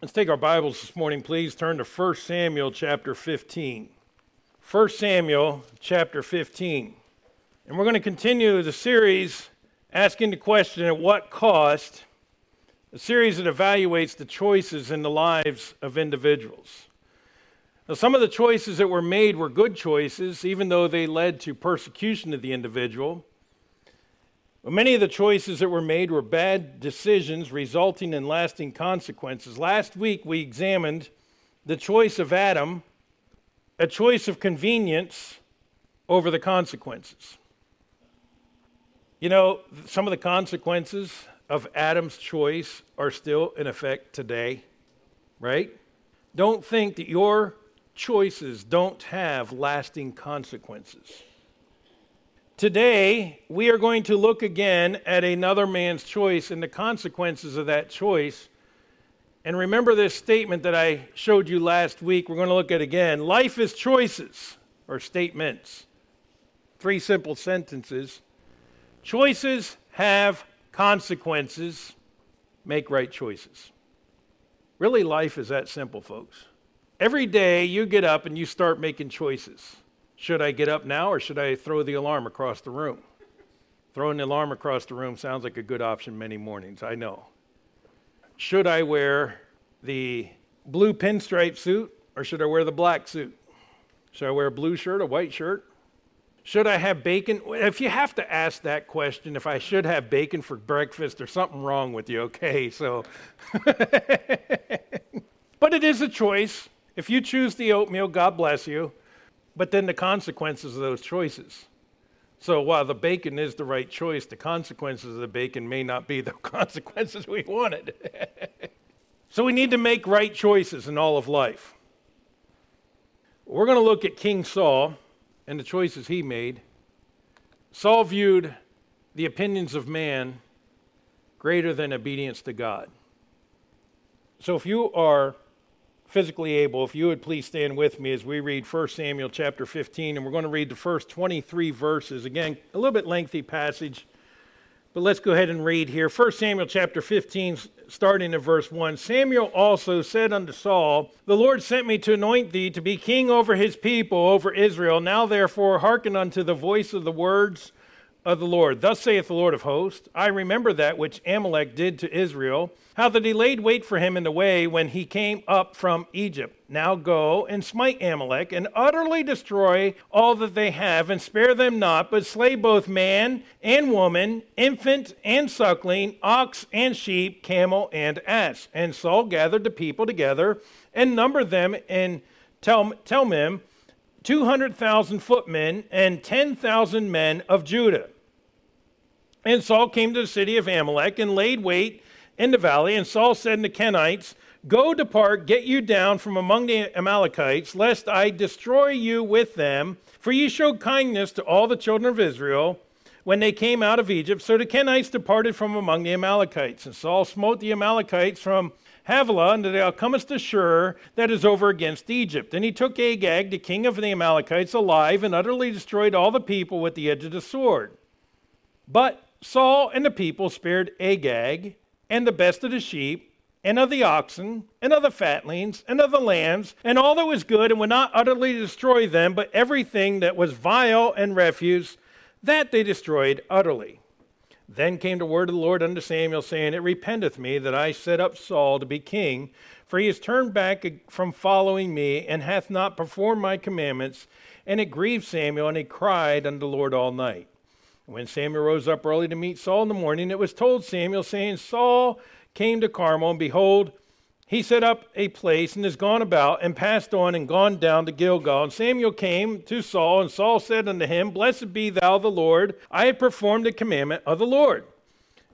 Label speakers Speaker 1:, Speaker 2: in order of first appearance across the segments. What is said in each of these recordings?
Speaker 1: Let's take our Bibles this morning, please. Turn to 1 Samuel chapter 15. 1 Samuel chapter 15. And we're going to continue the series asking the question at what cost, a series that evaluates the choices in the lives of individuals. Now, some of the choices that were made were good choices, even though they led to persecution of the individual. Many of the choices that were made were bad decisions resulting in lasting consequences. Last week we examined the choice of Adam, a choice of convenience over the consequences. You know, some of the consequences of Adam's choice are still in effect today, right? Don't think that your choices don't have lasting consequences. Today, we are going to look again at another man's choice and the consequences of that choice. And remember this statement that I showed you last week. We're going to look at again. Life is choices or statements. Three simple sentences. Choices have consequences. Make right choices. Really, life is that simple, folks. Every day you get up and you start making choices. Should I get up now or should I throw the alarm across the room? Throwing the alarm across the room sounds like a good option many mornings, I know. Should I wear the blue pinstripe suit or should I wear the black suit? Should I wear a blue shirt, a white shirt? Should I have bacon? If you have to ask that question, if I should have bacon for breakfast, there's something wrong with you, okay? So, but it is a choice. If you choose the oatmeal, God bless you but then the consequences of those choices. So while the bacon is the right choice, the consequences of the bacon may not be the consequences we wanted. so we need to make right choices in all of life. We're going to look at King Saul and the choices he made. Saul viewed the opinions of man greater than obedience to God. So if you are physically able, if you would please stand with me as we read 1 Samuel chapter 15, and we're going to read the first 23 verses. Again, a little bit lengthy passage, but let's go ahead and read here. 1 Samuel chapter 15, starting at verse 1. Samuel also said unto Saul, The Lord sent me to anoint thee to be king over his people, over Israel. Now therefore hearken unto the voice of the words of the Lord. Thus saith the Lord of hosts I remember that which Amalek did to Israel, how that he laid wait for him in the way when he came up from Egypt. Now go and smite Amalek, and utterly destroy all that they have, and spare them not, but slay both man and woman, infant and suckling, ox and sheep, camel and ass. And Saul gathered the people together and numbered them in Tel- Telmim 200,000 footmen and 10,000 men of Judah. And Saul came to the city of Amalek and laid wait in the valley. And Saul said to the Kenites, Go depart, get you down from among the Amalekites, lest I destroy you with them. For ye showed kindness to all the children of Israel when they came out of Egypt. So the Kenites departed from among the Amalekites. And Saul smote the Amalekites from Havilah until thou comest to Shur that is over against Egypt. And he took Agag, the king of the Amalekites, alive, and utterly destroyed all the people with the edge of the sword. But Saul and the people spared Agag and the best of the sheep, and of the oxen, and of the fatlings, and of the lambs, and all that was good, and would not utterly destroy them, but everything that was vile and refuse, that they destroyed utterly. Then came the word of the Lord unto Samuel, saying, It repenteth me that I set up Saul to be king, for he has turned back from following me, and hath not performed my commandments. And it grieved Samuel, and he cried unto the Lord all night. When Samuel rose up early to meet Saul in the morning, it was told Samuel, saying, Saul came to Carmel, and behold, he set up a place and has gone about and passed on and gone down to Gilgal. And Samuel came to Saul, and Saul said unto him, Blessed be thou the Lord, I have performed the commandment of the Lord.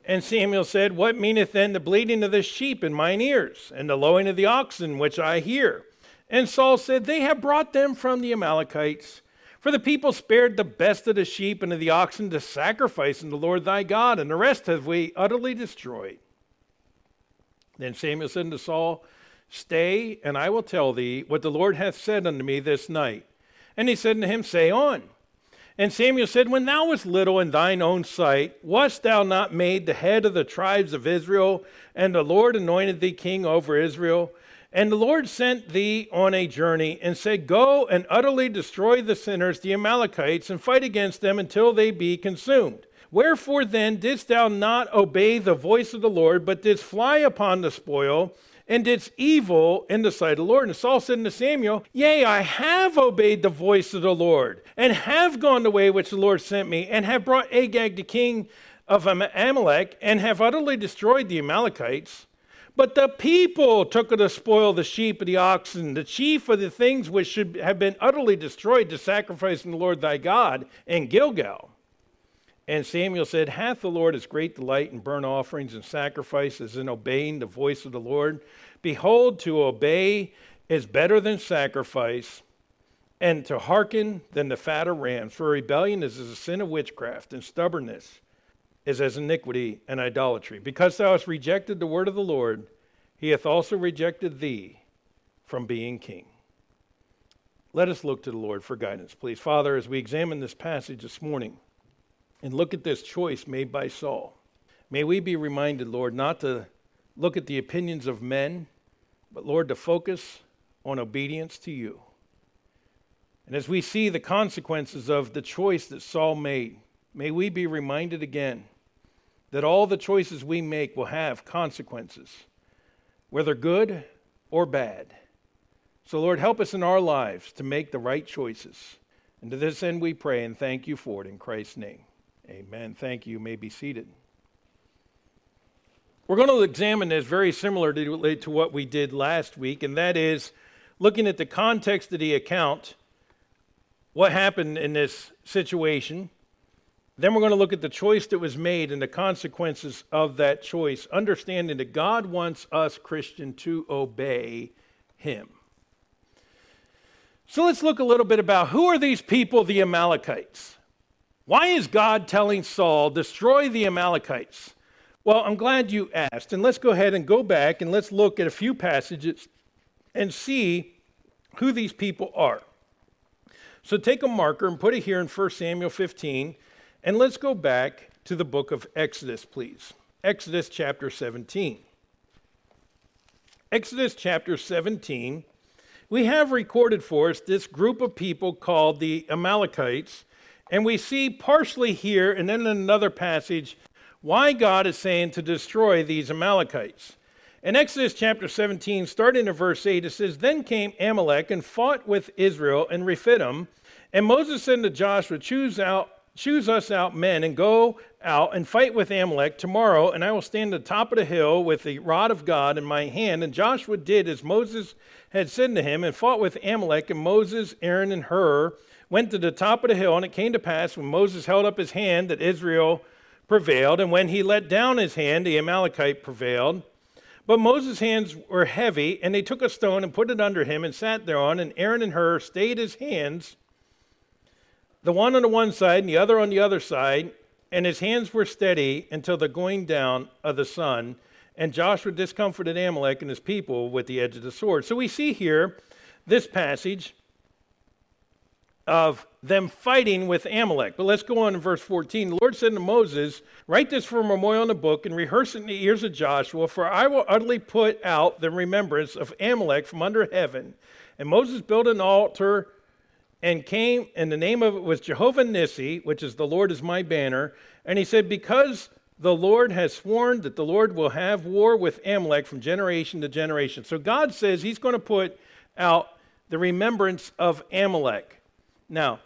Speaker 1: And Samuel said, What meaneth then the bleating of the sheep in mine ears, and the lowing of the oxen which I hear? And Saul said, They have brought them from the Amalekites. For the people spared the best of the sheep and of the oxen to sacrifice unto the Lord thy God, and the rest have we utterly destroyed. Then Samuel said unto Saul, Stay, and I will tell thee what the Lord hath said unto me this night. And he said unto him, Say on. And Samuel said, When thou wast little in thine own sight, wast thou not made the head of the tribes of Israel? And the Lord anointed thee king over Israel. And the Lord sent thee on a journey and said, Go and utterly destroy the sinners, the Amalekites, and fight against them until they be consumed. Wherefore then didst thou not obey the voice of the Lord, but didst fly upon the spoil? and didst evil in the sight of the Lord. And Saul said unto Samuel, Yea, I have obeyed the voice of the Lord, and have gone the way which the Lord sent me, and have brought Agag the king of Amalek, and have utterly destroyed the Amalekites. But the people took of the spoil the sheep and the oxen, the chief of the things which should have been utterly destroyed to sacrifice in the Lord thy God in Gilgal. And Samuel said, Hath the Lord his great delight in burnt offerings and sacrifices in obeying the voice of the Lord? Behold, to obey is better than sacrifice, and to hearken than the fat of rams. For rebellion is as a sin of witchcraft, and stubbornness is as iniquity and idolatry. Because thou hast rejected the word of the Lord, he hath also rejected thee from being king. Let us look to the Lord for guidance, please. Father, as we examine this passage this morning, and look at this choice made by Saul. May we be reminded, Lord, not to look at the opinions of men, but Lord, to focus on obedience to you. And as we see the consequences of the choice that Saul made, may we be reminded again that all the choices we make will have consequences, whether good or bad. So, Lord, help us in our lives to make the right choices. And to this end we pray and thank you for it in Christ's name. Amen. Thank you. You may be seated. We're going to examine this very similar to, to what we did last week, and that is looking at the context of the account, what happened in this situation. Then we're going to look at the choice that was made and the consequences of that choice, understanding that God wants us, Christian, to obey Him. So let's look a little bit about who are these people, the Amalekites? Why is God telling Saul, destroy the Amalekites? Well, I'm glad you asked. And let's go ahead and go back and let's look at a few passages and see who these people are. So take a marker and put it here in 1 Samuel 15, and let's go back to the book of Exodus, please. Exodus chapter 17. Exodus chapter 17, we have recorded for us this group of people called the Amalekites and we see partially here and then in another passage why God is saying to destroy these Amalekites. In Exodus chapter 17, starting in verse 8, it says, Then came Amalek and fought with Israel and Rephidim. And Moses said to Joshua, Choose out choose us out men and go out and fight with Amalek tomorrow, and I will stand at the top of the hill with the rod of God in my hand. And Joshua did as Moses had said to him and fought with Amalek, and Moses, Aaron, and Hur went to the top of the hill, and it came to pass when Moses held up his hand that Israel prevailed, and when he let down his hand, the Amalekite prevailed. But Moses' hands were heavy, and they took a stone and put it under him and sat thereon, and Aaron and Hur stayed his hands, the one on the one side and the other on the other side, and his hands were steady until the going down of the sun. And Joshua discomforted Amalek and his people with the edge of the sword. So we see here this passage of them fighting with Amalek. But let's go on in verse 14. The Lord said to Moses, Write this for a memorial in a book and rehearse it in the ears of Joshua, for I will utterly put out the remembrance of Amalek from under heaven. And Moses built an altar and came, and the name of it was Jehovah Nissi, which is the Lord is my banner. And he said, Because the Lord has sworn that the Lord will have war with Amalek from generation to generation. So God says he's going to put out the remembrance of Amalek. Now,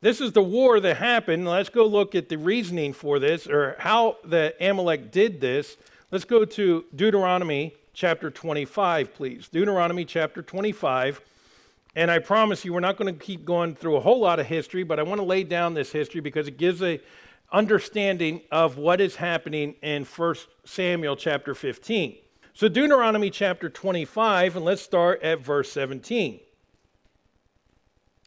Speaker 1: this is the war that happened. Let's go look at the reasoning for this or how the Amalek did this. Let's go to Deuteronomy chapter 25, please. Deuteronomy chapter 25. And I promise you, we're not going to keep going through a whole lot of history, but I want to lay down this history because it gives a understanding of what is happening in 1 Samuel chapter 15. So Deuteronomy chapter 25, and let's start at verse 17.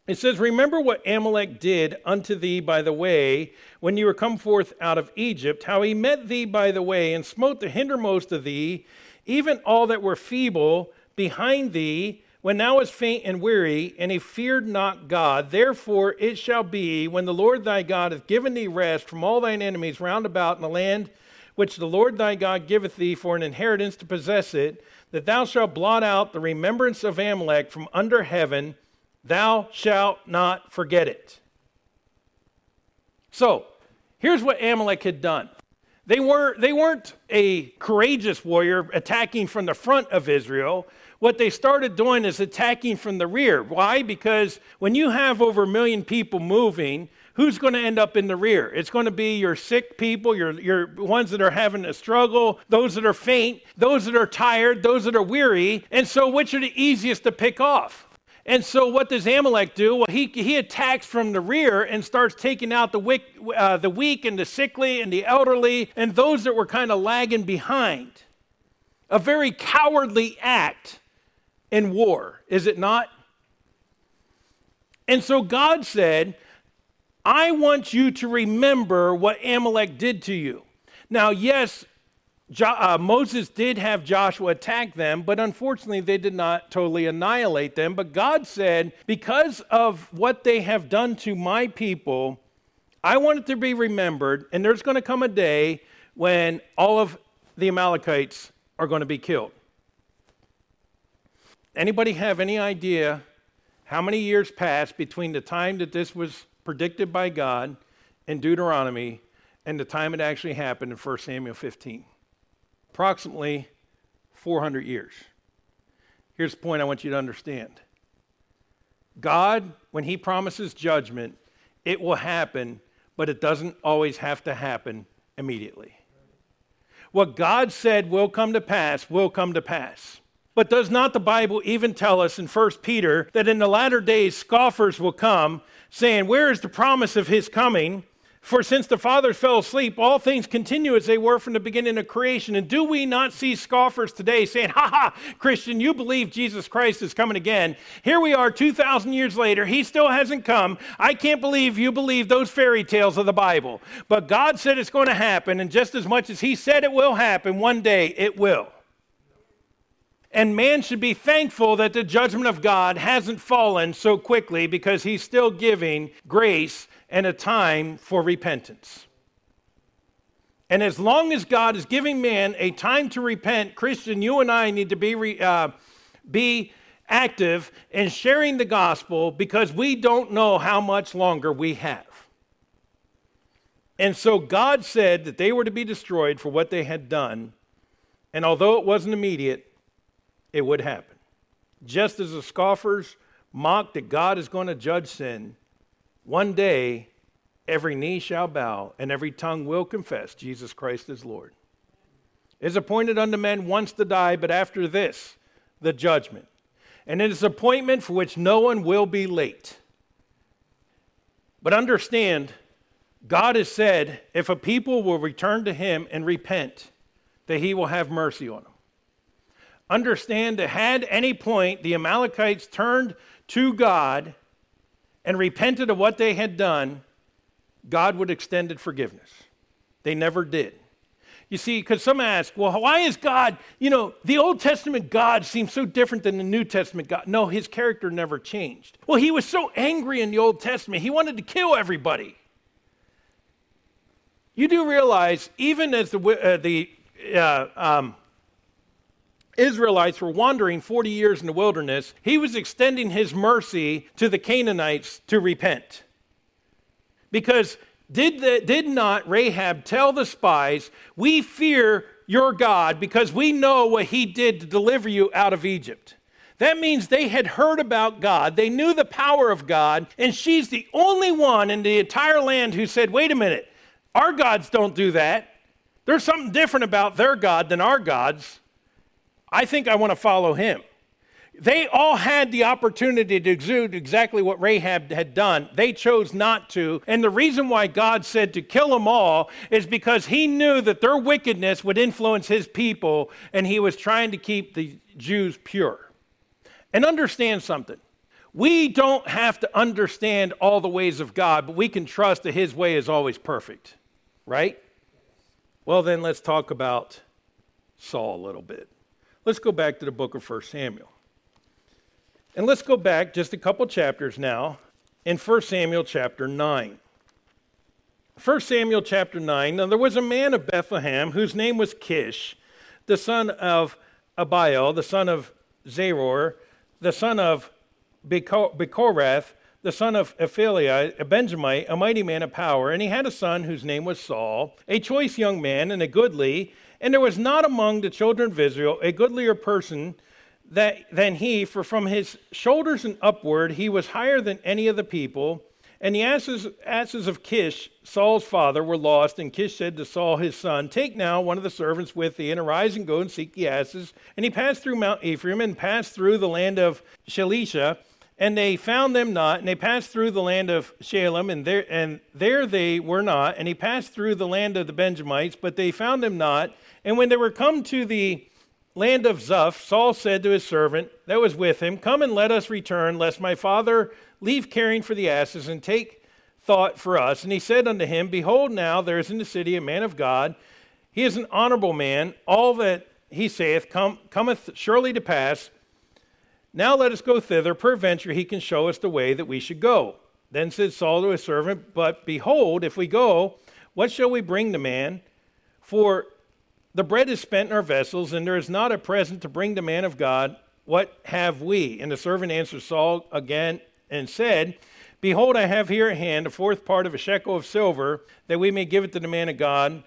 Speaker 1: It says, Remember what Amalek did unto thee by the way when you were come forth out of Egypt, how he met thee by the way and smote the hindermost of thee, even all that were feeble behind thee, when thou wast faint and weary, and he feared not God. Therefore it shall be, when the Lord thy God hath given thee rest from all thine enemies round about in the land which the Lord thy God giveth thee for an inheritance to possess it, that thou shalt blot out the remembrance of Amalek from under heaven, thou shalt not forget it. So, here's what Amalek had done. They, were, they weren't a courageous warrior attacking from the front of Israel. What they started doing is attacking from the rear. Why? Because when you have over a million people moving, who's going to end up in the rear? It's going to be your sick people, your, your ones that are having a struggle, those that are faint, those that are tired, those that are weary. And so, which are the easiest to pick off? And so, what does Amalek do? Well, he, he attacks from the rear and starts taking out the weak, uh, the weak and the sickly and the elderly and those that were kind of lagging behind. A very cowardly act in war, is it not? And so God said, I want you to remember what Amalek did to you. Now, yes, jo- uh, Moses did have Joshua attack them, but unfortunately, they did not totally annihilate them. But God said, because of what they have done to my people, I want it to be remembered, and there's going to come a day when all of the Amalekites are going to be killed. Anybody have any idea how many years passed between the time that this was predicted by God in Deuteronomy and the time it actually happened in 1 Samuel 15. Approximately 400 years. Here's the point I want you to understand God, when He promises judgment, it will happen, but it doesn't always have to happen immediately. What God said will come to pass will come to pass. But does not the Bible even tell us in 1 Peter that in the latter days scoffers will come saying, Where is the promise of his coming? For since the fathers fell asleep, all things continue as they were from the beginning of creation. And do we not see scoffers today saying, Ha ha, Christian, you believe Jesus Christ is coming again. Here we are 2,000 years later. He still hasn't come. I can't believe you believe those fairy tales of the Bible. But God said it's going to happen. And just as much as He said it will happen, one day it will. And man should be thankful that the judgment of God hasn't fallen so quickly because he's still giving grace and a time for repentance. And as long as God is giving man a time to repent, Christian, you and I need to be, re, uh, be active in sharing the gospel because we don't know how much longer we have. And so God said that they were to be destroyed for what they had done. And although it wasn't immediate, it would happen. Just as the scoffers mock that God is going to judge sin, one day every knee shall bow and every tongue will confess Jesus Christ is Lord. It is appointed unto men once to die, but after this, the judgment. And it is appointment for which no one will be late. But understand, God has said if a people will return to him and repent, that he will have mercy on them understand that had any point the Amalekites turned to God and repented of what they had done, God would extended forgiveness. They never did. You see, because some ask, well, why is God, you know, the Old Testament God seems so different than the New Testament God? No, his character never changed. Well, he was so angry in the Old Testament, he wanted to kill everybody. You do realize, even as the, uh, the uh, um, Israelites were wandering 40 years in the wilderness, he was extending his mercy to the Canaanites to repent. Because did, the, did not Rahab tell the spies, We fear your God because we know what he did to deliver you out of Egypt? That means they had heard about God, they knew the power of God, and she's the only one in the entire land who said, Wait a minute, our gods don't do that. There's something different about their God than our gods. I think I want to follow him. They all had the opportunity to exude exactly what Rahab had done. They chose not to. And the reason why God said to kill them all is because he knew that their wickedness would influence his people, and he was trying to keep the Jews pure. And understand something. We don't have to understand all the ways of God, but we can trust that his way is always perfect, right? Well, then let's talk about Saul a little bit. Let's go back to the book of 1 Samuel. And let's go back just a couple chapters now in 1 Samuel chapter 9. 1 Samuel chapter 9. Now there was a man of Bethlehem whose name was Kish, the son of Abiel, the son of Zeror, the son of Bechorath, the son of Ephiali, a Benjamite, a mighty man of power. And he had a son whose name was Saul, a choice young man and a goodly. And there was not among the children of Israel a goodlier person that, than he, for from his shoulders and upward he was higher than any of the people. And the asses, asses of Kish, Saul's father, were lost. And Kish said to Saul his son, Take now one of the servants with thee, and arise and go and seek the asses. And he passed through Mount Ephraim and passed through the land of Shalisha. And they found them not, and they passed through the land of Shalim, and there, and there they were not. And he passed through the land of the Benjamites, but they found them not. And when they were come to the land of Zuph, Saul said to his servant that was with him, Come and let us return, lest my father leave caring for the asses and take thought for us. And he said unto him, Behold, now there is in the city a man of God. He is an honorable man. All that he saith come, cometh surely to pass. Now let us go thither. Peradventure he can show us the way that we should go. Then said Saul to his servant, But behold, if we go, what shall we bring the man? For the bread is spent in our vessels, and there is not a present to bring the man of God. What have we? And the servant answered Saul again and said, Behold, I have here at hand a fourth part of a shekel of silver, that we may give it to the man of God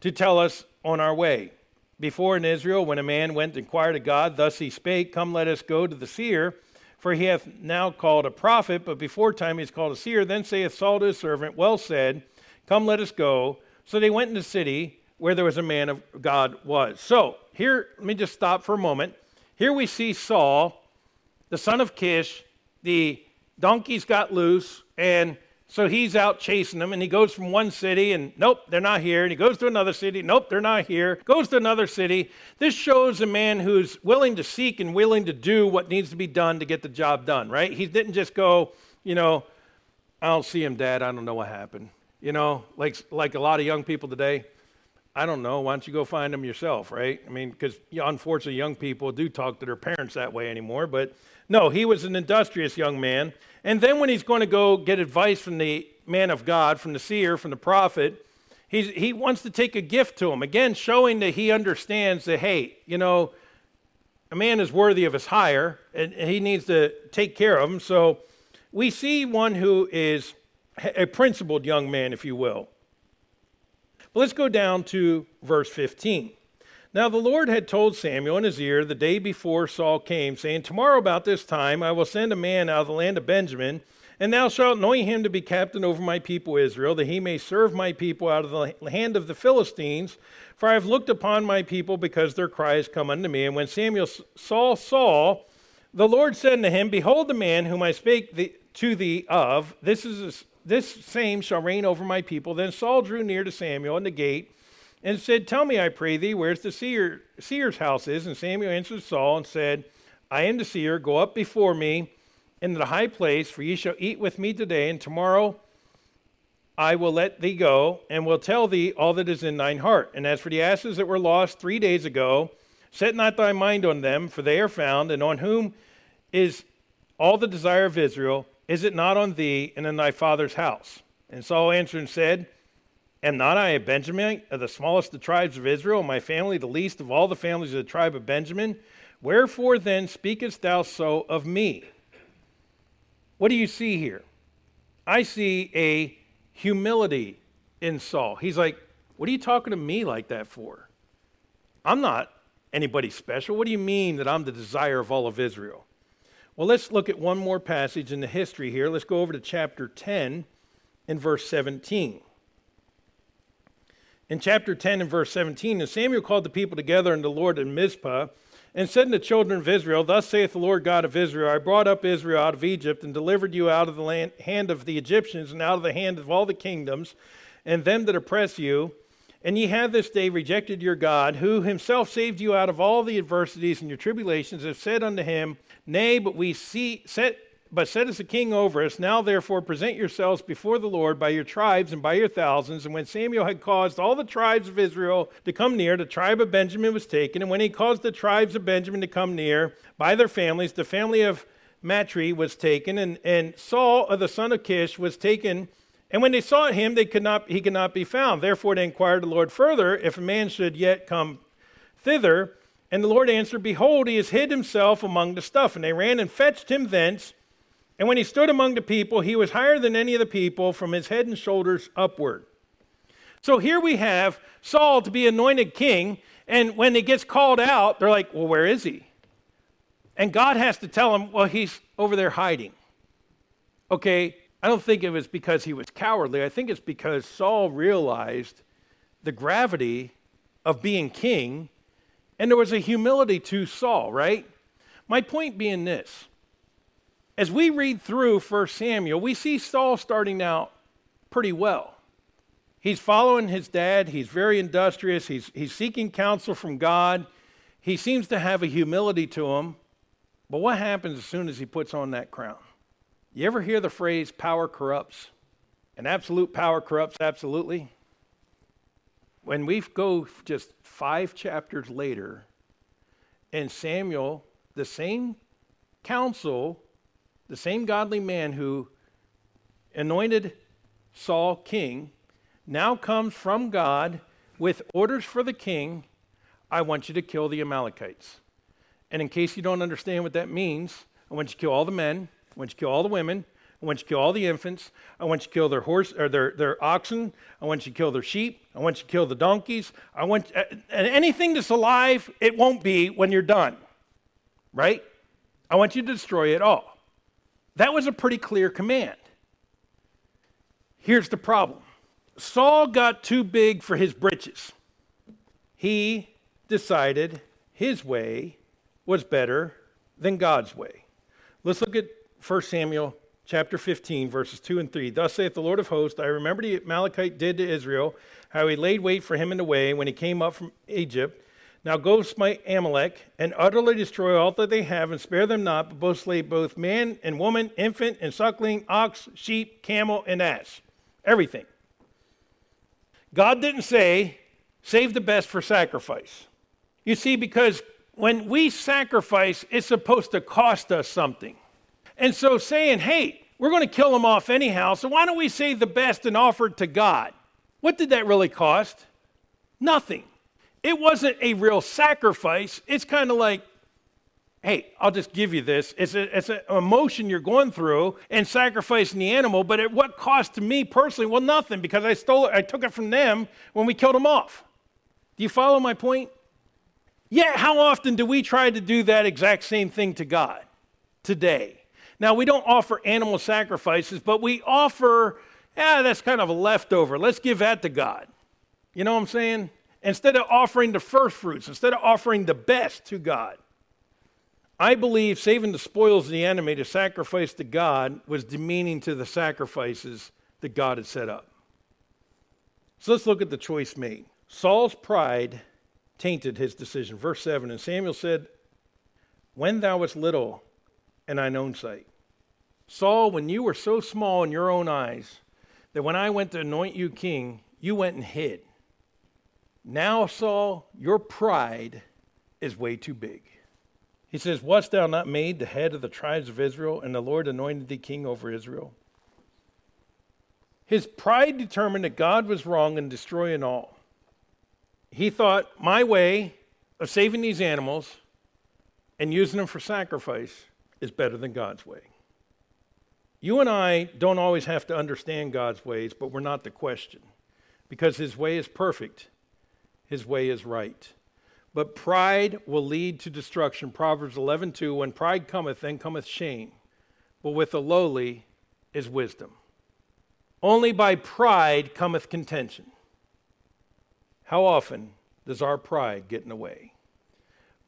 Speaker 1: to tell us on our way. Before in Israel, when a man went to inquire to God, thus he spake, Come, let us go to the seer, for he hath now called a prophet, but before time he is called a seer. Then saith Saul to his servant, Well said, Come, let us go. So they went in the city where there was a man of God was. So here, let me just stop for a moment. Here we see Saul, the son of Kish, the donkeys got loose, and so he's out chasing them, and he goes from one city, and nope, they're not here. And he goes to another city, nope, they're not here. Goes to another city. This shows a man who's willing to seek and willing to do what needs to be done to get the job done, right? He didn't just go, you know, I don't see him, Dad. I don't know what happened. You know, like like a lot of young people today. I don't know. Why don't you go find them yourself, right? I mean, because unfortunately, young people do talk to their parents that way anymore. But no, he was an industrious young man. And then when he's going to go get advice from the man of God, from the seer, from the prophet, he's, he wants to take a gift to him. Again, showing that he understands that, hey, you know, a man is worthy of his hire and he needs to take care of him. So we see one who is a principled young man, if you will. But let's go down to verse 15. Now the Lord had told Samuel in his ear the day before Saul came, saying, Tomorrow about this time I will send a man out of the land of Benjamin, and thou shalt anoint him to be captain over my people Israel, that he may serve my people out of the hand of the Philistines. For I have looked upon my people because their cry has come unto me. And when Samuel saw Saul, the Lord said unto him, Behold the man whom I spake to thee of, this is this same shall reign over my people. Then Saul drew near to Samuel in the gate and said, Tell me, I pray thee, where's the seer, seer's house is? And Samuel answered Saul and said, I am the seer. Go up before me into the high place, for ye shall eat with me today, and tomorrow I will let thee go, and will tell thee all that is in thine heart. And as for the asses that were lost three days ago, set not thy mind on them, for they are found, and on whom is all the desire of Israel. Is it not on thee and in thy father's house? And Saul answered and said, Am not I a Benjamin, of the smallest of the tribes of Israel, my family the least of all the families of the tribe of Benjamin? Wherefore then speakest thou so of me? What do you see here? I see a humility in Saul. He's like, What are you talking to me like that for? I'm not anybody special. What do you mean that I'm the desire of all of Israel? Well, let's look at one more passage in the history here. Let's go over to chapter 10 and verse 17. In chapter 10 and verse 17, and Samuel called the people together unto the Lord in Mizpah and said unto the children of Israel, Thus saith the Lord God of Israel, I brought up Israel out of Egypt and delivered you out of the land, hand of the Egyptians and out of the hand of all the kingdoms and them that oppress you. And ye have this day rejected your God, who himself saved you out of all the adversities and your tribulations, have said unto him, Nay, but we see set but set as a king over us. Now therefore present yourselves before the Lord by your tribes and by your thousands. And when Samuel had caused all the tribes of Israel to come near, the tribe of Benjamin was taken. And when he caused the tribes of Benjamin to come near by their families, the family of Matri was taken, and, and Saul, the son of Kish, was taken. And when they sought him, they could not, he could not be found. Therefore, they inquired the Lord further if a man should yet come thither. And the Lord answered, Behold, he has hid himself among the stuff. And they ran and fetched him thence. And when he stood among the people, he was higher than any of the people from his head and shoulders upward. So here we have Saul to be anointed king. And when he gets called out, they're like, Well, where is he? And God has to tell him, Well, he's over there hiding. Okay, I don't think it was because he was cowardly. I think it's because Saul realized the gravity of being king, and there was a humility to Saul, right? My point being this as we read through 1 Samuel, we see Saul starting out pretty well. He's following his dad, he's very industrious, he's, he's seeking counsel from God. He seems to have a humility to him. But what happens as soon as he puts on that crown? You ever hear the phrase power corrupts? And absolute power corrupts absolutely? When we go just five chapters later, and Samuel, the same counsel the same godly man who anointed Saul king, now comes from God with orders for the king I want you to kill the Amalekites. And in case you don't understand what that means, I want you to kill all the men, I want you to kill all the women, I want you to kill all the infants. I want you to kill their horse or their, their oxen. I want you to kill their sheep. I want you to kill the donkeys. I want and anything that's alive, it won't be when you're done. Right? I want you to destroy it all. That was a pretty clear command. Here's the problem Saul got too big for his britches. He decided his way was better than God's way. Let's look at 1 Samuel chapter 15, verses 2 and 3. Thus saith the Lord of hosts, I remember the Amalekite did to Israel, how he laid wait for him in the way when he came up from Egypt now go smite Amalek and utterly destroy all that they have and spare them not, but both slay both man and woman, infant and suckling, ox, sheep, camel, and ass. Everything. God didn't say, save the best for sacrifice. You see, because when we sacrifice, it's supposed to cost us something. And so saying, hey, we're going to kill them off anyhow, so why don't we save the best and offer it to God? What did that really cost? Nothing it wasn't a real sacrifice. It's kind of like, hey, I'll just give you this. It's, a, it's an emotion you're going through and sacrificing the animal, but at what cost to me personally? Well, nothing because I stole it, I took it from them when we killed them off. Do you follow my point? Yet, how often do we try to do that exact same thing to God today? Now, we don't offer animal sacrifices, but we offer, yeah, that's kind of a leftover. Let's give that to God. You know what I'm saying? instead of offering the first fruits, instead of offering the best to God. I believe saving the spoils of the enemy to sacrifice to God was demeaning to the sacrifices that God had set up. So let's look at the choice made. Saul's pride tainted his decision. Verse 7 And Samuel said, When thou wast little in thine own sight. Saul, when you were so small in your own eyes that when I went to anoint you king, you went and hid. Now, Saul, your pride is way too big. He says, Wast thou not made the head of the tribes of Israel, and the Lord anointed thee king over Israel? His pride determined that God was wrong in destroying all. He thought, My way of saving these animals and using them for sacrifice is better than God's way. You and I don't always have to understand God's ways, but we're not the question because his way is perfect his way is right. But pride will lead to destruction. Proverbs 11:2 When pride cometh, then cometh shame. But with the lowly is wisdom. Only by pride cometh contention. How often does our pride get in the way?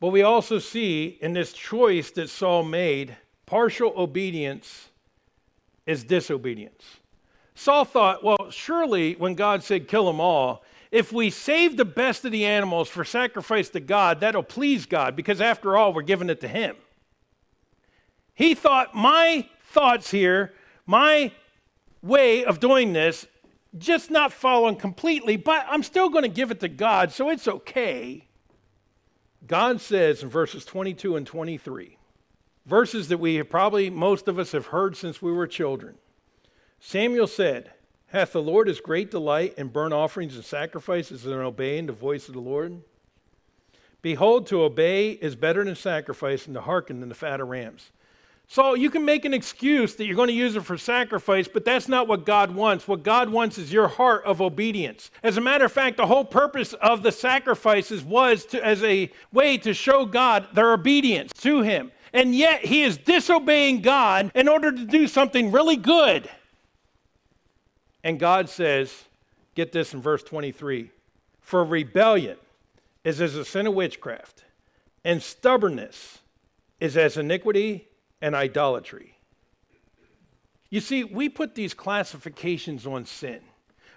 Speaker 1: But we also see in this choice that Saul made, partial obedience is disobedience. Saul thought, well, surely when God said kill them all, if we save the best of the animals for sacrifice to God, that'll please God because after all, we're giving it to Him. He thought, my thoughts here, my way of doing this, just not following completely, but I'm still going to give it to God, so it's okay. God says in verses 22 and 23, verses that we have probably, most of us have heard since we were children. Samuel said, Hath the Lord his great delight in burnt offerings and sacrifices and obeying the voice of the Lord? Behold, to obey is better than sacrifice, and to hearken than the fat of rams. So you can make an excuse that you're going to use it for sacrifice, but that's not what God wants. What God wants is your heart of obedience. As a matter of fact, the whole purpose of the sacrifices was to, as a way to show God their obedience to Him. And yet He is disobeying God in order to do something really good. And God says, get this in verse 23 For rebellion is as a sin of witchcraft, and stubbornness is as iniquity and idolatry. You see, we put these classifications on sin.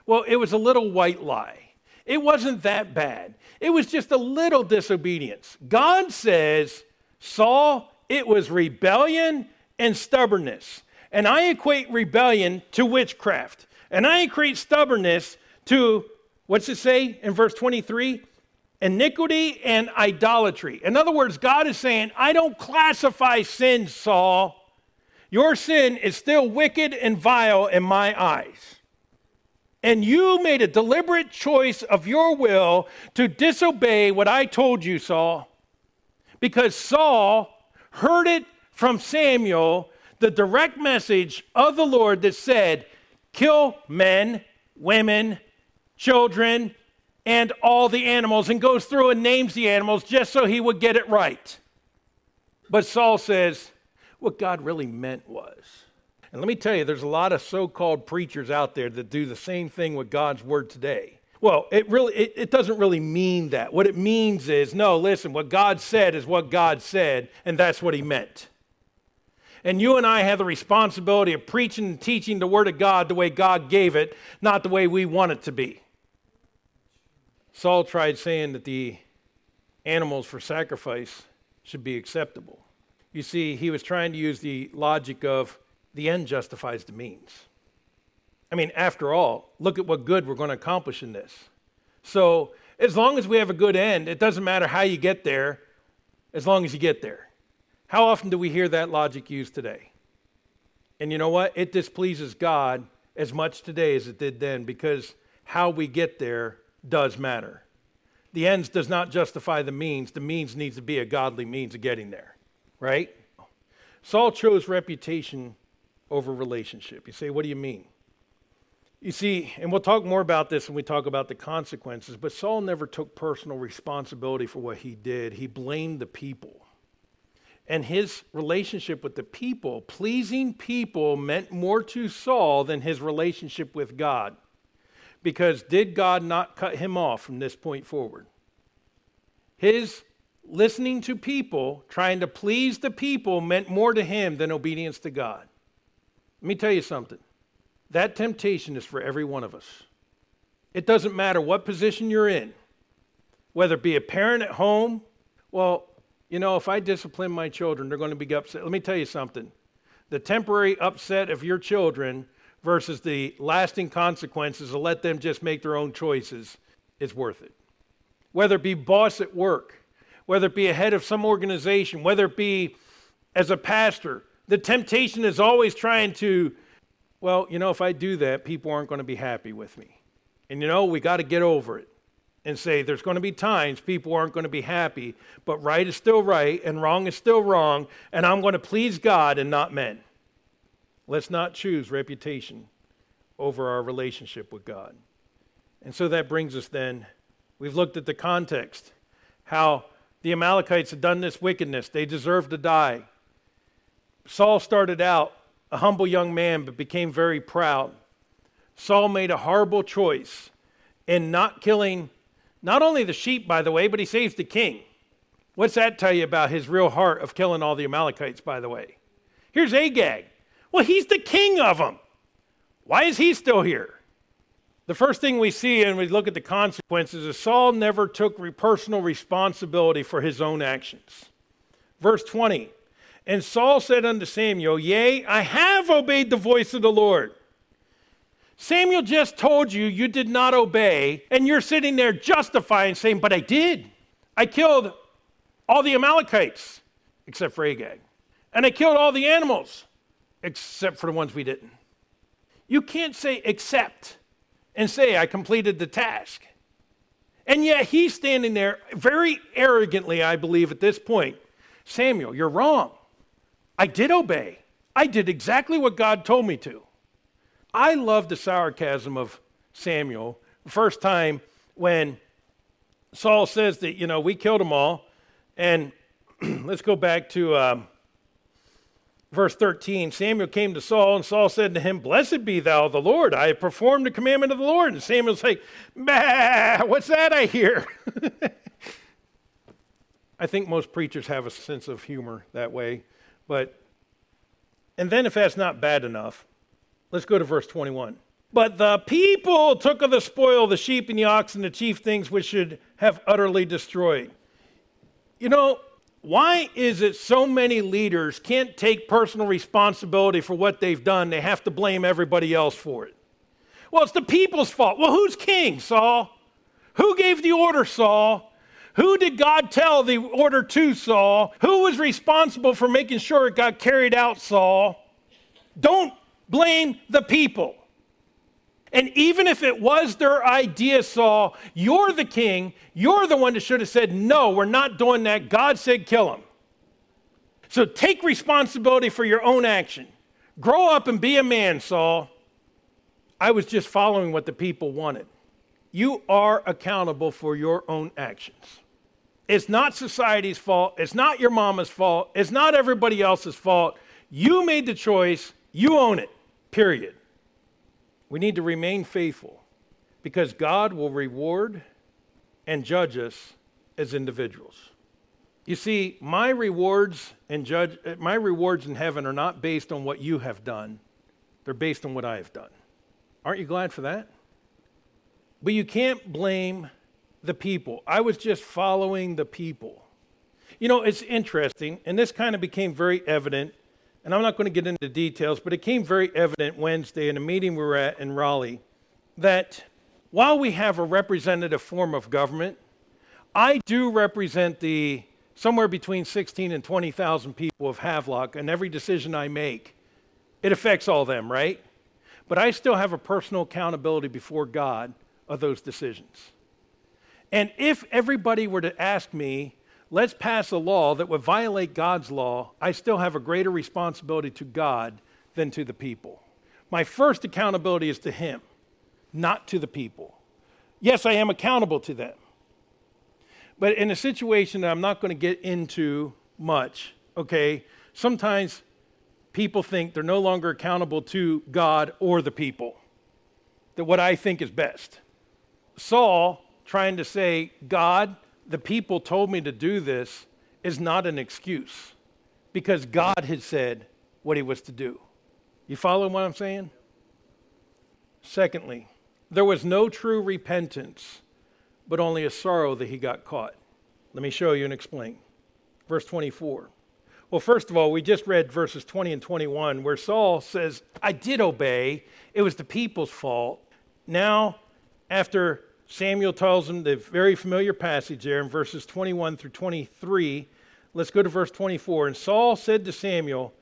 Speaker 1: Well, it was a little white lie. It wasn't that bad. It was just a little disobedience. God says, Saul, it was rebellion and stubbornness. And I equate rebellion to witchcraft. And I equate stubbornness to, what's it say in verse 23? Iniquity and idolatry. In other words, God is saying, I don't classify sin, Saul. Your sin is still wicked and vile in my eyes. And you made a deliberate choice of your will to disobey what I told you, Saul, because Saul heard it from Samuel, the direct message of the Lord that said, kill men, women, children, and all the animals and goes through and names the animals just so he would get it right. But Saul says, what God really meant was. And let me tell you, there's a lot of so called preachers out there that do the same thing with God's word today. Well, it really it, it, doesn't really mean that. What it means is, no, listen, what God said is what God said, and that's what he meant. And you and I have the responsibility of preaching and teaching the word of God the way God gave it, not the way we want it to be. Saul tried saying that the animals for sacrifice should be acceptable. You see, he was trying to use the logic of the end justifies the means. I mean, after all, look at what good we're going to accomplish in this. So, as long as we have a good end, it doesn't matter how you get there, as long as you get there. How often do we hear that logic used today? And you know what? It displeases God as much today as it did then because how we get there does matter. The ends does not justify the means. The means needs to be a godly means of getting there, right? Saul chose reputation over relationship. You say, what do you mean? You see, and we'll talk more about this when we talk about the consequences, but Saul never took personal responsibility for what he did. He blamed the people. And his relationship with the people, pleasing people, meant more to Saul than his relationship with God. Because did God not cut him off from this point forward? His listening to people, trying to please the people, meant more to him than obedience to God. Let me tell you something. That temptation is for every one of us. It doesn't matter what position you're in, whether it be a parent at home. Well, you know, if I discipline my children, they're going to be upset. Let me tell you something. The temporary upset of your children versus the lasting consequences to let them just make their own choices is worth it. Whether it be boss at work, whether it be a head of some organization, whether it be as a pastor, the temptation is always trying to, well, you know, if I do that, people aren't going to be happy with me. And you know, we got to get over it and say there's going to be times people aren't going to be happy, but right is still right and wrong is still wrong, and I'm going to please God and not men. Let's not choose reputation over our relationship with God. And so that brings us then, we've looked at the context, how the Amalekites had done this wickedness. They deserved to die. Saul started out a humble young man, but became very proud. Saul made a horrible choice in not killing not only the sheep, by the way, but he saves the king. What's that tell you about his real heart of killing all the Amalekites, by the way? Here's Agag. Well, he's the king of them. Why is he still here? The first thing we see and we look at the consequences is Saul never took personal responsibility for his own actions. Verse 20 And Saul said unto Samuel, Yea, I have obeyed the voice of the Lord. Samuel just told you you did not obey, and you're sitting there justifying, saying, But I did. I killed all the Amalekites except for Agag. And I killed all the animals, except for the ones we didn't. You can't say except and say, I completed the task. And yet he's standing there very arrogantly, I believe, at this point. Samuel, you're wrong. I did obey. I did exactly what God told me to. I love the sarcasm of Samuel. First time when Saul says that, you know, we killed them all. And let's go back to um, verse 13 Samuel came to Saul, and Saul said to him, Blessed be thou the Lord. I have performed the commandment of the Lord. And Samuel's like, Bah, what's that I hear? I think most preachers have a sense of humor that way. But, and then if that's not bad enough, let's go to verse 21. But the people took of the spoil the sheep and the oxen, the chief things which should have utterly destroyed. You know, why is it so many leaders can't take personal responsibility for what they've done? They have to blame everybody else for it. Well, it's the people's fault. Well, who's king, Saul? Who gave the order, Saul? Who did God tell the order to, Saul? Who was responsible for making sure it got carried out, Saul? Don't blame the people. And even if it was their idea, Saul, you're the king. You're the one that should have said, No, we're not doing that. God said, kill him. So take responsibility for your own action. Grow up and be a man, Saul. I was just following what the people wanted. You are accountable for your own actions. It's not society's fault. It's not your mama's fault. It's not everybody else's fault. You made the choice. You own it, period. We need to remain faithful because God will reward and judge us as individuals. You see, my rewards and judge eh, my rewards in heaven are not based on what you have done. They're based on what I have done. Aren't you glad for that? But you can't blame the people. I was just following the people. You know, it's interesting, and this kind of became very evident and I'm not going to get into details, but it came very evident Wednesday in a meeting we were at in Raleigh that while we have a representative form of government, I do represent the somewhere between 16 and 20,000 people of Havelock, and every decision I make, it affects all them, right? But I still have a personal accountability before God of those decisions. And if everybody were to ask me, let's pass a law that would violate God's law, I still have a greater responsibility to God than to the people. My first accountability is to Him, not to the people. Yes, I am accountable to them. But in a situation that I'm not going to get into much, okay, sometimes people think they're no longer accountable to God or the people, that what I think is best. Saul trying to say, God, the people told me to do this is not an excuse because God had said what he was to do. You follow what I'm saying? Secondly, there was no true repentance, but only a sorrow that he got caught. Let me show you and explain. Verse 24. Well, first of all, we just read verses 20 and 21 where Saul says, I did obey. It was the people's fault. Now, after Samuel tells him the very familiar passage there in verses 21 through 23. Let's go to verse 24. And Saul said to Samuel,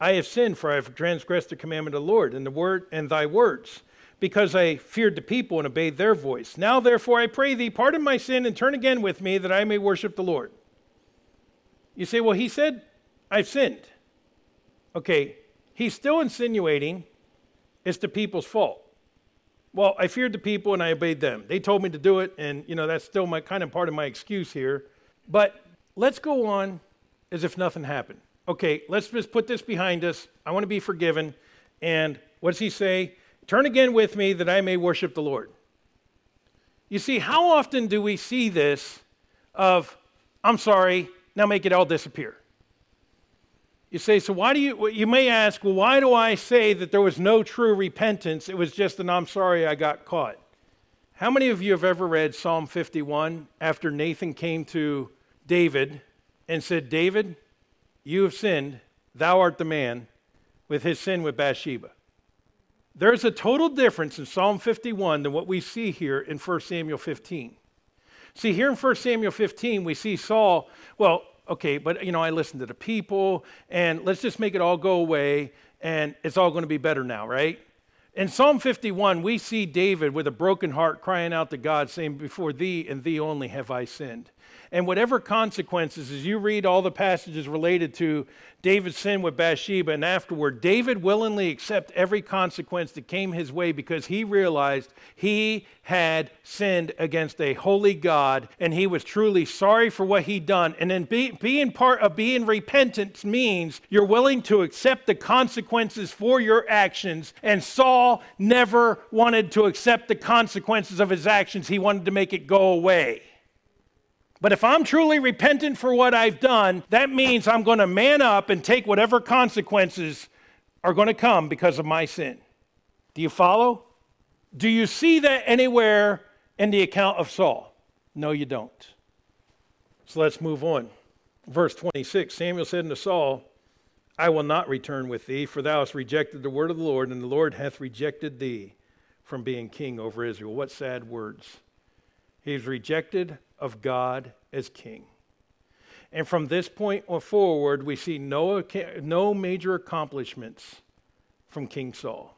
Speaker 1: I have sinned, for I have transgressed the commandment of the Lord and the word and thy words, because I feared the people and obeyed their voice. Now therefore I pray thee, pardon my sin and turn again with me, that I may worship the Lord. You say, well, he said, I've sinned. Okay, he's still insinuating it's the people's fault. Well, I feared the people and I obeyed them. They told me to do it, and you know that's still my kind of part of my excuse here. But let's go on as if nothing happened. Okay, let's just put this behind us. I want to be forgiven. And what does he say? Turn again with me that I may worship the Lord. You see, how often do we see this of, I'm sorry, now make it all disappear? You say, so why do you, you may ask, well, why do I say that there was no true repentance? It was just an I'm sorry I got caught. How many of you have ever read Psalm 51 after Nathan came to David and said, David, you have sinned, thou art the man, with his sin with Bathsheba? There's a total difference in Psalm 51 than what we see here in 1 Samuel 15. See, here in 1 Samuel 15, we see Saul, well, okay, but you know, I listened to the people and let's just make it all go away and it's all going to be better now, right? In Psalm 51, we see David with a broken heart crying out to God, saying, Before thee and thee only have I sinned and whatever consequences, as you read all the passages related to David's sin with Bathsheba and afterward, David willingly accepted every consequence that came his way because he realized he had sinned against a holy God and he was truly sorry for what he'd done. And then be, being part of being repentant means you're willing to accept the consequences for your actions. And Saul never wanted to accept the consequences of his actions, he wanted to make it go away. But if I'm truly repentant for what I've done, that means I'm going to man up and take whatever consequences are going to come because of my sin. Do you follow? Do you see that anywhere in the account of Saul? No, you don't. So let's move on. Verse 26 Samuel said unto Saul, I will not return with thee, for thou hast rejected the word of the Lord, and the Lord hath rejected thee from being king over Israel. What sad words. He's rejected of God as king. And from this point forward, we see no, no major accomplishments from King Saul.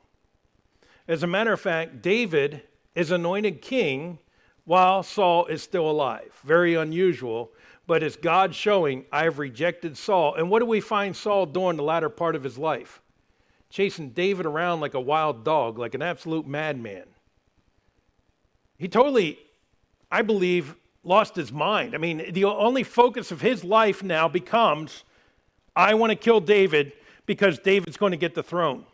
Speaker 1: As a matter of fact, David is anointed king while Saul is still alive. Very unusual, but it's God showing, I've rejected Saul. And what do we find Saul doing the latter part of his life? Chasing David around like a wild dog, like an absolute madman. He totally, I believe, lost his mind. I mean, the only focus of his life now becomes I want to kill David because David's going to get the throne.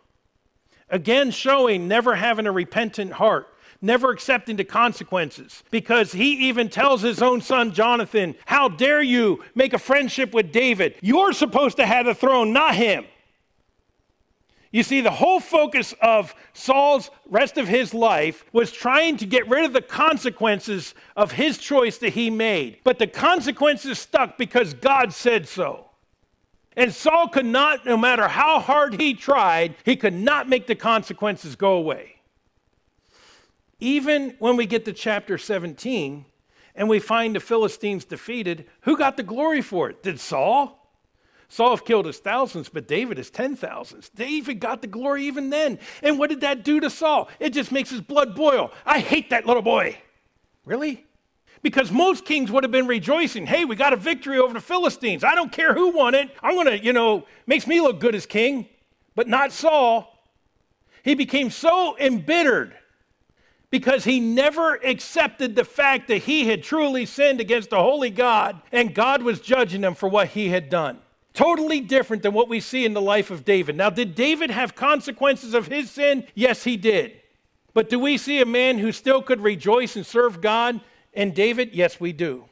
Speaker 1: Again, showing never having a repentant heart, never accepting the consequences, because he even tells his own son Jonathan, How dare you make a friendship with David? You're supposed to have the throne, not him. You see, the whole focus of Saul's rest of his life was trying to get rid of the consequences of his choice that he made. But the consequences stuck because God said so. And Saul could not, no matter how hard he tried, he could not make the consequences go away. Even when we get to chapter 17 and we find the Philistines defeated, who got the glory for it? Did Saul? Saul killed his thousands, but David is ten thousands. David got the glory even then. And what did that do to Saul? It just makes his blood boil. I hate that little boy. Really? Because most kings would have been rejoicing. Hey, we got a victory over the Philistines. I don't care who won it. I'm going to, you know, makes me look good as king. But not Saul. He became so embittered because he never accepted the fact that he had truly sinned against the holy God and God was judging him for what he had done. Totally different than what we see in the life of David. Now, did David have consequences of his sin? Yes, he did. But do we see a man who still could rejoice and serve God and David? Yes, we do.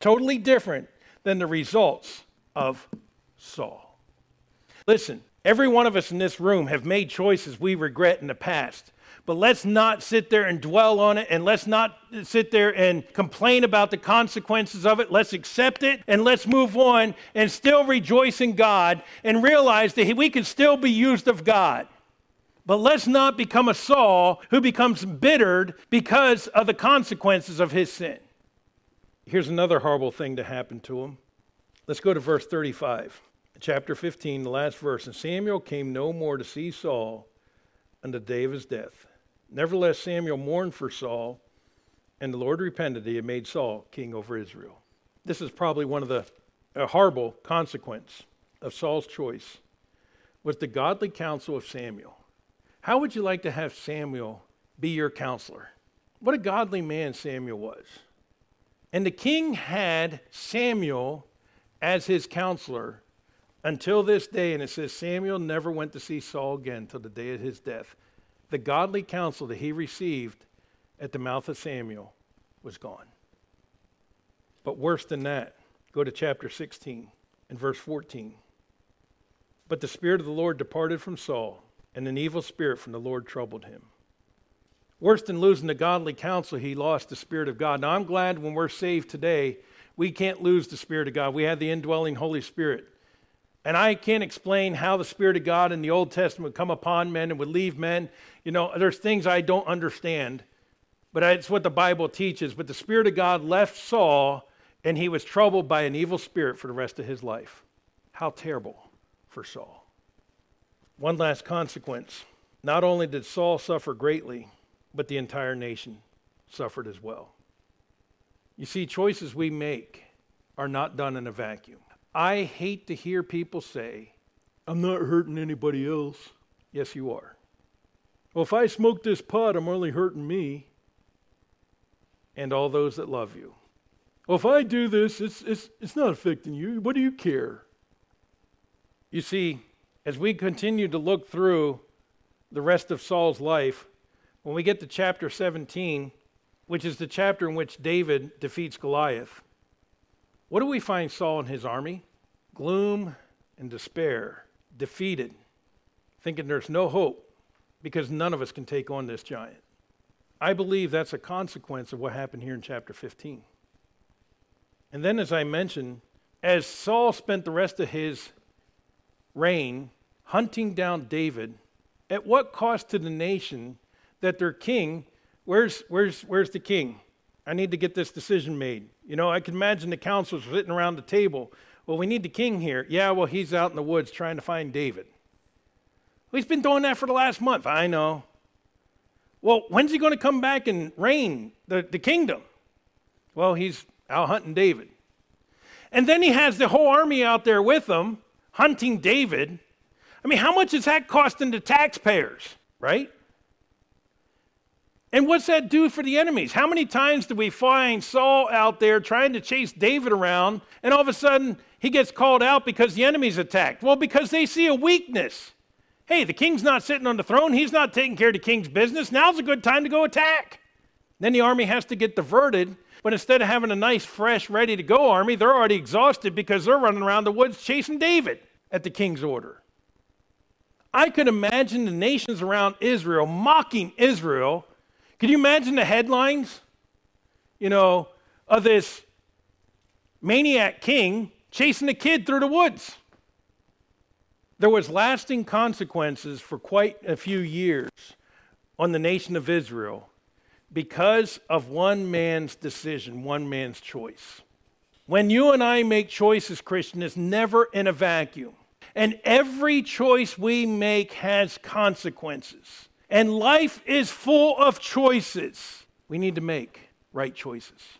Speaker 1: Totally different than the results of Saul. Listen, every one of us in this room have made choices we regret in the past. But let's not sit there and dwell on it and let's not sit there and complain about the consequences of it. Let's accept it and let's move on and still rejoice in God and realize that we can still be used of God. But let's not become a Saul who becomes bittered because of the consequences of his sin. Here's another horrible thing to happen to him. Let's go to verse 35, chapter 15, the last verse. And Samuel came no more to see Saul unto the day of his death. Nevertheless, Samuel mourned for Saul, and the Lord repented he had made Saul king over Israel. This is probably one of the a horrible consequence of Saul's choice was the godly counsel of Samuel. How would you like to have Samuel be your counselor? What a godly man Samuel was. And the king had Samuel as his counselor until this day. And it says Samuel never went to see Saul again till the day of his death the godly counsel that he received at the mouth of Samuel was gone. But worse than that, go to chapter 16 and verse 14. But the Spirit of the Lord departed from Saul, and an evil spirit from the Lord troubled him. Worse than losing the godly counsel, he lost the Spirit of God. Now, I'm glad when we're saved today, we can't lose the Spirit of God. We have the indwelling Holy Spirit. And I can't explain how the Spirit of God in the Old Testament would come upon men and would leave men. You know, there's things I don't understand, but it's what the Bible teaches. But the Spirit of God left Saul and he was troubled by an evil spirit for the rest of his life. How terrible for Saul. One last consequence. Not only did Saul suffer greatly, but the entire nation suffered as well. You see, choices we make are not done in a vacuum. I hate to hear people say, I'm not hurting anybody else. Yes, you are. Well, if I smoke this pot, I'm only hurting me and all those that love you. Well, if I do this, it's, it's, it's not affecting you. What do you care? You see, as we continue to look through the rest of Saul's life, when we get to chapter 17, which is the chapter in which David defeats Goliath, what do we find Saul and his army? Gloom and despair, defeated, thinking there's no hope because none of us can take on this giant. I believe that's a consequence of what happened here in chapter 15. And then, as I mentioned, as Saul spent the rest of his reign hunting down David, at what cost to the nation that their king, where's, where's, where's the king? I need to get this decision made. You know, I can imagine the councils sitting around the table. Well, we need the king here. Yeah, well, he's out in the woods trying to find David. Well, he's been doing that for the last month. I know. Well, when's he going to come back and reign the, the kingdom? Well, he's out hunting David. And then he has the whole army out there with him hunting David. I mean, how much is that costing the taxpayers, right? And what's that do for the enemies? How many times do we find Saul out there trying to chase David around, and all of a sudden he gets called out because the enemy's attacked? Well, because they see a weakness. Hey, the king's not sitting on the throne, he's not taking care of the king's business. Now's a good time to go attack. Then the army has to get diverted, but instead of having a nice, fresh, ready to go army, they're already exhausted because they're running around the woods chasing David at the king's order. I could imagine the nations around Israel mocking Israel can you imagine the headlines? You know, of this maniac king chasing a kid through the woods. There was lasting consequences for quite a few years on the nation of Israel because of one man's decision, one man's choice. When you and I make choices, Christian, it's never in a vacuum. And every choice we make has consequences. And life is full of choices. We need to make right choices.